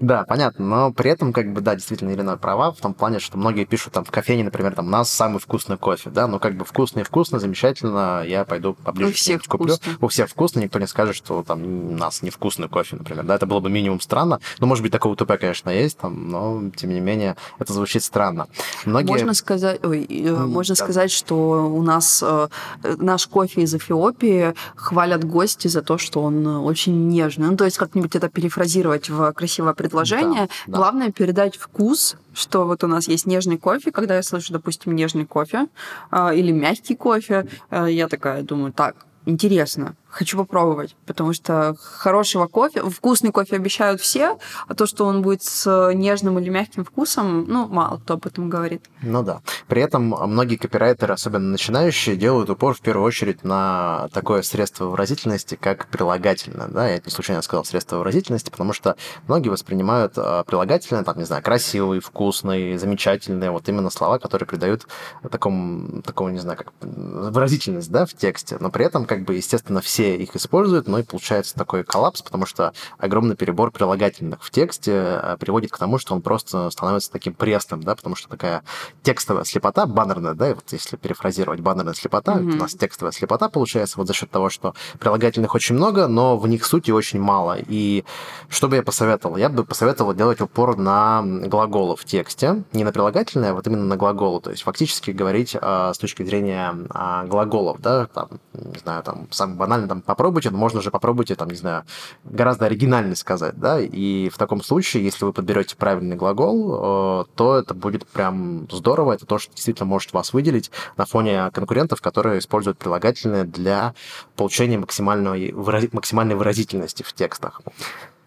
Да, понятно, но при этом, как бы, да, действительно, Ирина права в том плане, что многие пишут там в кофейне, например, там, у нас самый вкусный кофе, да, ну, как бы вкусно и вкусно, замечательно, я пойду поближе у всех куплю. У всех вкусно, никто не скажет, что там у нас невкусный кофе, например, да, это было бы минимум странно, ну, может быть, такого УТП, конечно, есть, там, но тем не менее, это звучит странно. Многие... Можно сказать, ой, mm, можно да. сказать, что у нас э, наш кофе из Эфиопии хвалят гости за то, что он очень нежный. Ну, то есть как-нибудь это перефразировать в красивое предложение. Да, да. Главное передать вкус, что вот у нас есть нежный кофе. Когда я слышу, допустим, нежный кофе э, или мягкий кофе, э, я такая думаю, так, интересно, хочу попробовать, потому что хорошего кофе, вкусный кофе обещают все, а то, что он будет с нежным или мягким вкусом, ну, мало кто об этом говорит. Ну да. При этом многие копирайтеры, особенно начинающие, делают упор в первую очередь на такое средство выразительности, как прилагательное. Да? Я не случайно сказал средство выразительности, потому что многие воспринимают а, прилагательное, там, не знаю, красивый, вкусный, замечательный, вот именно слова, которые придают такому, такому не знаю, как выразительность да, в тексте, но при этом, как бы, естественно, все все их используют, но и получается такой коллапс, потому что огромный перебор прилагательных в тексте э, приводит к тому, что он просто становится таким пресным, да, потому что такая текстовая слепота, баннерная, да, и вот если перефразировать баннерная слепота, mm-hmm. у нас текстовая слепота получается вот за счет того, что прилагательных очень много, но в них сути очень мало. И что бы я посоветовал? Я бы посоветовал делать упор на глаголы в тексте, не на прилагательные, а вот именно на глаголы, то есть фактически говорить а, с точки зрения а, глаголов, да, там, не знаю, там, самый банальный, там, попробуйте, но можно же попробуйте, там, не знаю, гораздо оригинальнее сказать, да, и в таком случае, если вы подберете правильный глагол, э, то это будет прям здорово, это то, что действительно может вас выделить на фоне конкурентов, которые используют прилагательные для получения максимальной, максимальной выразительности в текстах.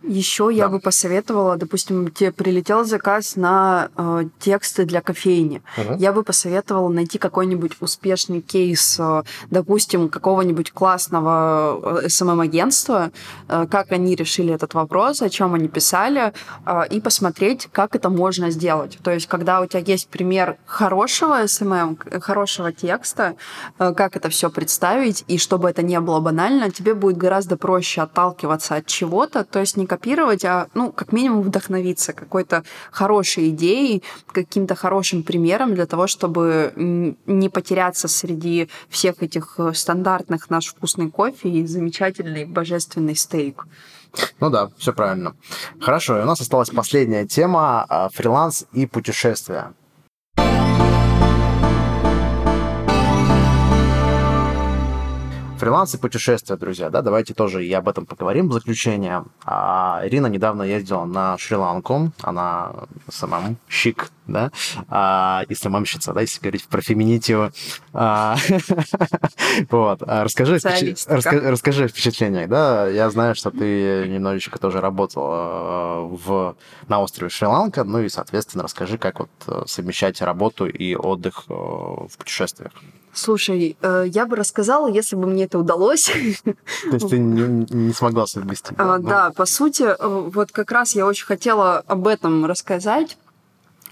Еще да. я бы посоветовала, допустим, тебе прилетел заказ на э, тексты для кофейни. Угу. Я бы посоветовала найти какой-нибудь успешный кейс, э, допустим, какого-нибудь классного SMM-агентства, э, как они решили этот вопрос, о чем они писали, э, и посмотреть, как это можно сделать. То есть, когда у тебя есть пример хорошего SMM, хорошего текста, э, как это все представить, и чтобы это не было банально, тебе будет гораздо проще отталкиваться от чего-то, то есть не копировать, а, ну, как минимум вдохновиться какой-то хорошей идеей, каким-то хорошим примером для того, чтобы не потеряться среди всех этих э, стандартных наш вкусный кофе и замечательный божественный стейк. Ну да, все правильно. Хорошо, и у нас осталась последняя тема а, фриланс и путешествия. Фриланс и путешествия, друзья, да, давайте тоже и об этом поговорим в заключение. А, Ирина недавно ездила на Шри-Ланку, она сама щик, да, а, и самомщица, да, если говорить про феминитив. А, вот, а расскажи, расскажи, расскажи впечатления, да, я знаю, что ты немножечко тоже работала в, на острове Шри-Ланка, ну и, соответственно, расскажи, как вот э, совмещать работу и отдых э, в путешествиях. Слушай, э, я бы рассказала, если бы мне это удалось. То есть ты не, не смогла совместить? Да, а, да, по сути, э, вот как раз я очень хотела об этом рассказать,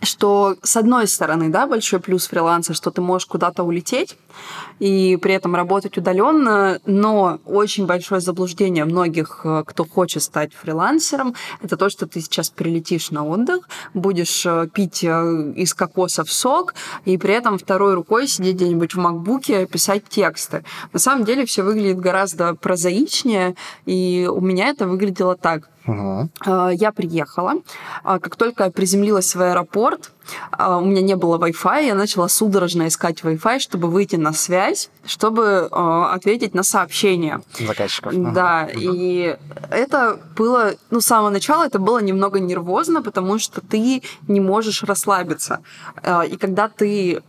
что с одной стороны, да, большой плюс фриланса, что ты можешь куда-то улететь и при этом работать удаленно, но очень большое заблуждение многих, э, кто хочет стать фрилансером, это то, что ты сейчас прилетишь на отдых, будешь э, пить э, из кокосов сок и при этом второй рукой сидеть где-нибудь в макбуке, писать тексты. На самом деле все выглядит гораздо прозаичнее, и у меня это выглядело так. Угу. Я приехала. А, как только я приземлилась в аэропорт, а, у меня не было Wi-Fi, я начала судорожно искать Wi-Fi, чтобы выйти на связь, чтобы ответить на сообщения. Заказчиков. Да, угу. и это было, ну, с самого начала это было немного нервозно, потому что ты не можешь расслабиться. И когда ты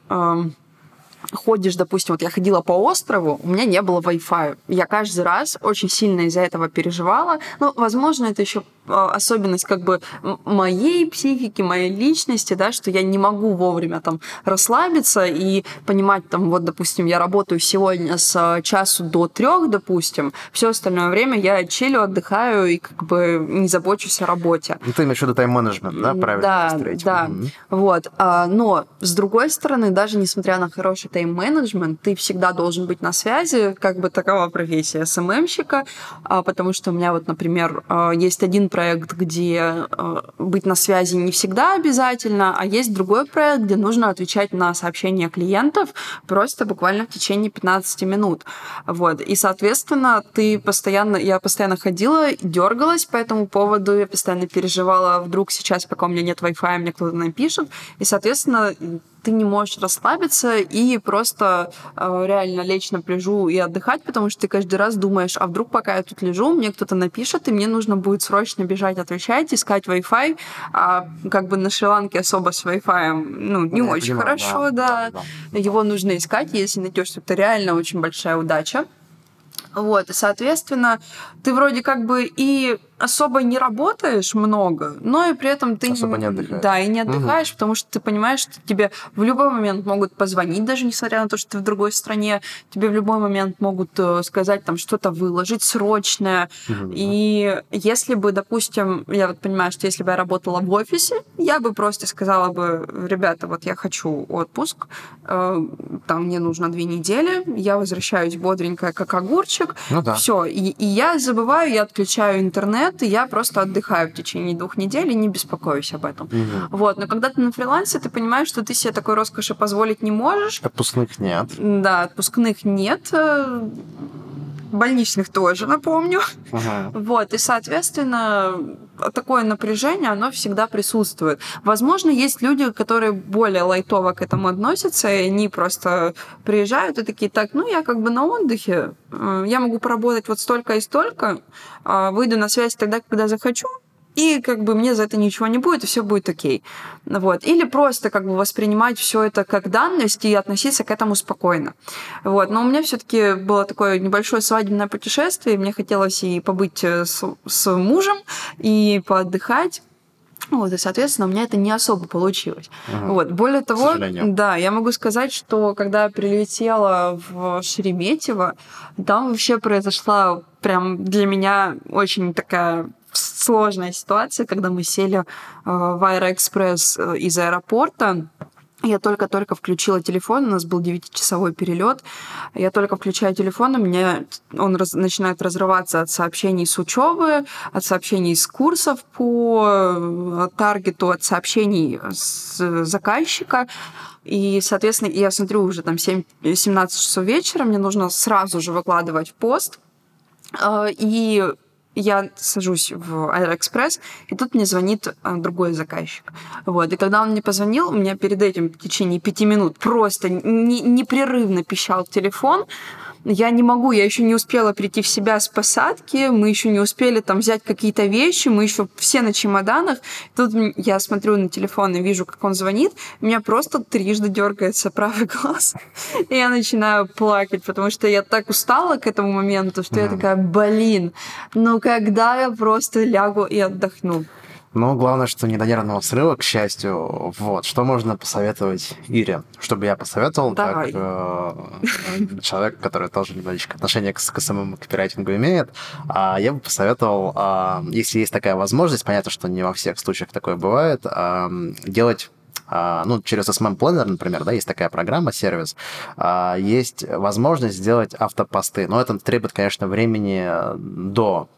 ходишь, допустим, вот я ходила по острову, у меня не было Wi-Fi. Я каждый раз очень сильно из-за этого переживала. Ну, возможно, это еще особенность как бы моей психики, моей личности, да, что я не могу вовремя там расслабиться и понимать там, вот, допустим, я работаю сегодня с а, часу до трех, допустим, все остальное время я чилю, отдыхаю и как бы не забочусь о работе. Ну, ты имеешь в виду тайм-менеджмент, да, правильно? Да, построить. да, mm-hmm. вот. А, но, с другой стороны, даже несмотря на хороший тайм-менеджмент, ты всегда должен быть на связи, как бы такова профессия СММщика, потому что у меня вот, например, есть один проект, где э, быть на связи не всегда обязательно, а есть другой проект, где нужно отвечать на сообщения клиентов просто буквально в течение 15 минут. Вот. И, соответственно, ты постоянно, я постоянно ходила, дергалась по этому поводу, я постоянно переживала, вдруг сейчас, пока у меня нет Wi-Fi, мне кто-то напишет. И, соответственно, ты не можешь расслабиться и просто э, реально лечь на пляжу и отдыхать, потому что ты каждый раз думаешь, а вдруг пока я тут лежу, мне кто-то напишет, и мне нужно будет срочно бежать отвечать, искать Wi-Fi. А как бы на Шри-Ланке особо с Wi-Fi ну, не я очень понимаю, хорошо, да, да. да. Его нужно искать, если найдешь, это реально очень большая удача. Вот, и, соответственно, ты вроде как бы и особо не работаешь много, но и при этом ты... Особо не отдыхаешь. Да, и не отдыхаешь, угу. потому что ты понимаешь, что тебе в любой момент могут позвонить, даже несмотря на то, что ты в другой стране, тебе в любой момент могут э, сказать там что-то выложить срочное. Угу. И если бы, допустим, я вот понимаю, что если бы я работала в офисе, я бы просто сказала бы, ребята, вот я хочу отпуск, э, там мне нужно две недели, я возвращаюсь бодренькая, как огурчик, ну, да. все, и, и я забываю, я отключаю интернет, нет, и я просто отдыхаю в течение двух недель и не беспокоюсь об этом. Угу. Вот, но когда ты на фрилансе, ты понимаешь, что ты себе такой роскоши позволить не можешь. Отпускных нет. Да, отпускных нет больничных тоже, напомню. Ага. Вот, и, соответственно, такое напряжение, оно всегда присутствует. Возможно, есть люди, которые более лайтово к этому относятся, и они просто приезжают и такие, так, ну, я как бы на отдыхе, э, я могу поработать вот столько и столько, а выйду на связь тогда, когда захочу, и как бы мне за это ничего не будет, и все будет окей. Вот. Или просто как бы воспринимать все это как данность и относиться к этому спокойно. Вот. Но у меня все-таки было такое небольшое свадебное путешествие, мне хотелось и побыть э, с, с мужем, и поотдыхать. Вот, и, соответственно, у меня это не особо получилось. Ага. Вот. Более того, да, я могу сказать, что когда я прилетела в Шереметьево, там вообще произошла прям для меня очень такая сложная ситуация, когда мы сели э, в Аэроэкспресс э, из аэропорта. Я только-только включила телефон, у нас был 9-часовой перелет. Я только включаю телефон, у меня он раз, начинает разрываться от сообщений с учебы, от сообщений с курсов по э, таргету, от сообщений с заказчика. И, соответственно, я смотрю уже там 7, 17 часов вечера, мне нужно сразу же выкладывать пост. И я сажусь в Аэроэкспресс, и тут мне звонит а, другой заказчик. Вот. И когда он мне позвонил, у меня перед этим в течение пяти минут просто непрерывно пищал телефон, я не могу, я еще не успела прийти в себя с посадки, мы еще не успели там взять какие-то вещи, мы еще все на чемоданах. Тут я смотрю на телефон и вижу, как он звонит, у меня просто трижды дергается правый глаз, и я начинаю плакать, потому что я так устала к этому моменту, что я такая, блин, ну когда я просто лягу и отдохну? Но главное, что не до нервного срыва, к счастью. Вот. Что можно посоветовать Ире? Чтобы я посоветовал, Давай. как э, человек, который тоже немножечко отношение к, к самому копирайтингу имеет, э, я бы посоветовал, э, если есть такая возможность, понятно, что не во всех случаях такое бывает, э, делать ну, через SMM Planner, например, да, есть такая программа, сервис, есть возможность сделать автопосты, но это требует, конечно, времени до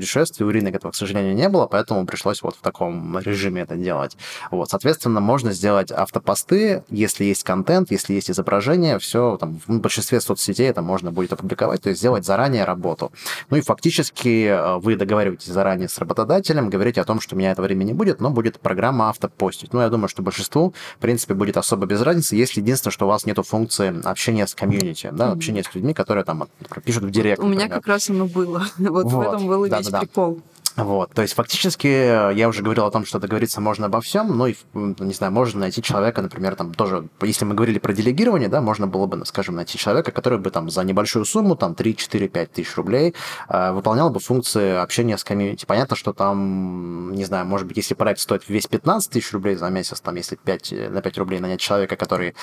путешествий у Ирины этого, к сожалению, не было, поэтому пришлось вот в таком режиме это делать. Вот, соответственно, можно сделать автопосты, если есть контент, если есть изображение, все там в большинстве соцсетей это можно будет опубликовать, то есть сделать заранее работу. Ну и фактически э, вы договариваетесь заранее с работодателем, говорите о том, что у меня этого времени не будет, но будет программа автопостить. Ну, я думаю, что большинству, в принципе, будет особо без разницы, если единственное, что у вас нету функции общения с комьюнити, да, mm-hmm. общения с людьми, которые там пишут в директ. У меня как раз оно было. Вот, вот. в этом был да, весь да, да. прикол. Вот, то есть фактически э, я уже говорил о том, что договориться можно обо всем, ну и, не знаю, можно найти человека, например, там тоже, если мы говорили про делегирование, да, можно было бы, скажем, найти человека, который бы там за небольшую сумму, там 3, 4, 5 тысяч рублей, э, выполнял бы функции общения с комьюнити. Понятно, что там, не знаю, может быть, если проект стоит весь 15 тысяч рублей за месяц, там, если 5, э, на 5 рублей нанять человека, который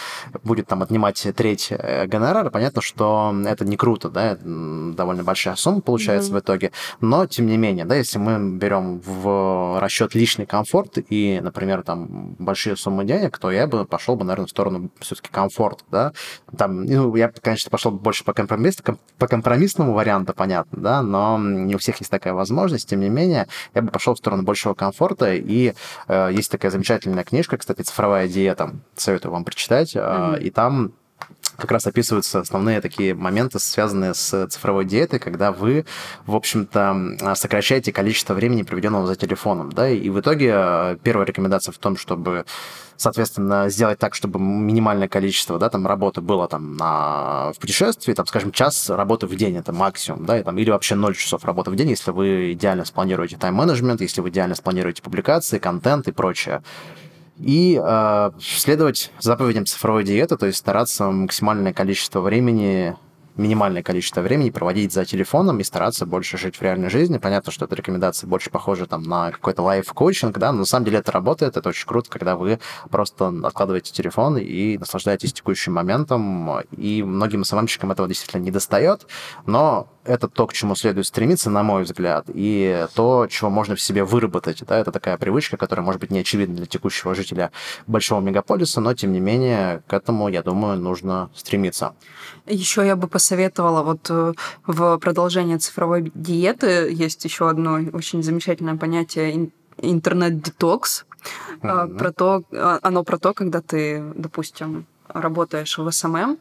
будет там отнимать треть гонорара, понятно, что это не круто, да, довольно большая сумма получается mm-hmm. в итоге, но, тем не менее, да, если мы мы берем в расчет личный комфорт и, например, там большие суммы денег, то я бы пошел бы, наверное, в сторону все-таки комфорта, да. Там, ну, я, конечно, пошел больше по, компромисс, по компромиссному варианту, понятно, да, но не у всех есть такая возможность, тем не менее, я бы пошел в сторону большего комфорта, и э, есть такая замечательная книжка, кстати, «Цифровая диета», советую вам прочитать, mm-hmm. и там как раз описываются основные такие моменты, связанные с цифровой диетой, когда вы, в общем-то, сокращаете количество времени, проведенного за телефоном. Да? И в итоге э, первая рекомендация в том, чтобы соответственно, сделать так, чтобы минимальное количество, да, там, работы было там на, в путешествии, там, скажем, час работы в день, это максимум, да, и, там, или вообще 0 часов работы в день, если вы идеально спланируете тайм-менеджмент, если вы идеально спланируете публикации, контент и прочее и э, следовать заповедям цифровой диеты, то есть стараться максимальное количество времени минимальное количество времени проводить за телефоном и стараться больше жить в реальной жизни. Понятно, что эта рекомендация больше похожа там на какой-то лайф-коучинг, да, но на самом деле это работает, это очень круто, когда вы просто откладываете телефон и наслаждаетесь текущим моментом, и многим СММщикам этого действительно не достает, но это то, к чему следует стремиться, на мой взгляд, и то, чего можно в себе выработать. Да, это такая привычка, которая, может быть, не очевидна для текущего жителя большого мегаполиса, но, тем не менее, к этому, я думаю, нужно стремиться. Еще я бы посоветовала вот э, в продолжение цифровой диеты есть еще одно очень замечательное понятие интернет-детокс. Mm-hmm. Про то, а, оно про то, когда ты, допустим, работаешь в SMM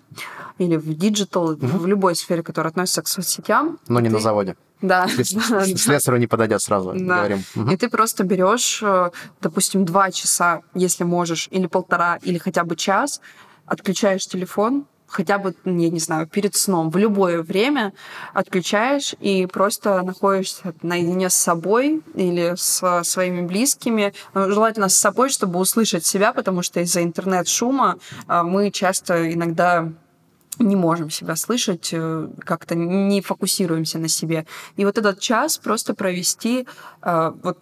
или в digital, угу. в любой сфере, которая относится к соцсетям. Но не ты... на заводе. Да. Слесарю не подойдет сразу, да. говорим. Угу. И ты просто берешь, э, допустим, два часа, если можешь, или полтора, или хотя бы час, отключаешь телефон, хотя бы, я не знаю, перед сном, в любое время отключаешь и просто находишься наедине с собой или с своими близкими. Ну, желательно с собой, чтобы услышать себя, потому что из-за интернет-шума а, мы часто иногда не можем себя слышать, э, как-то не фокусируемся на себе. И вот этот час просто провести а, вот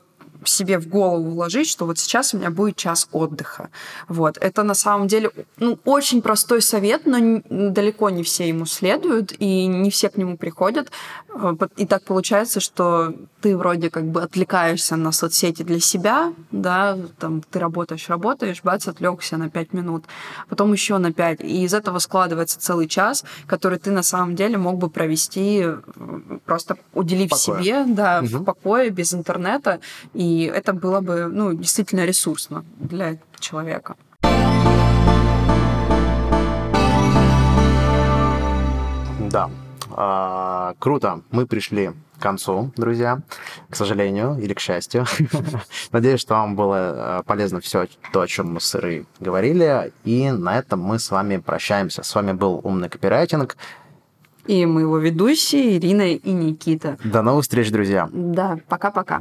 себе в голову вложить, что вот сейчас у меня будет час отдыха. Вот. Это на самом деле ну, очень простой совет, но далеко не все ему следуют, и не все к нему приходят. Э, и так получается, что ты вроде как бы отвлекаешься на соцсети для себя, да, там ты работаешь, работаешь, бац, отвлекся на 5 минут, потом еще на 5. И из этого складывается целый час, который ты на самом деле мог бы провести э, просто уделив себе, да, угу. в покое, без интернета, и и это было бы ну, действительно ресурсно для человека. Да, а, круто. Мы пришли к концу, друзья, к сожалению или к счастью. Надеюсь, что вам было а, полезно все то, о чем мы с Ирой говорили. И на этом мы с вами прощаемся. С вами был «Умный копирайтинг». И мы его ведущие Ирина и Никита. До новых встреч, друзья. Да, пока-пока.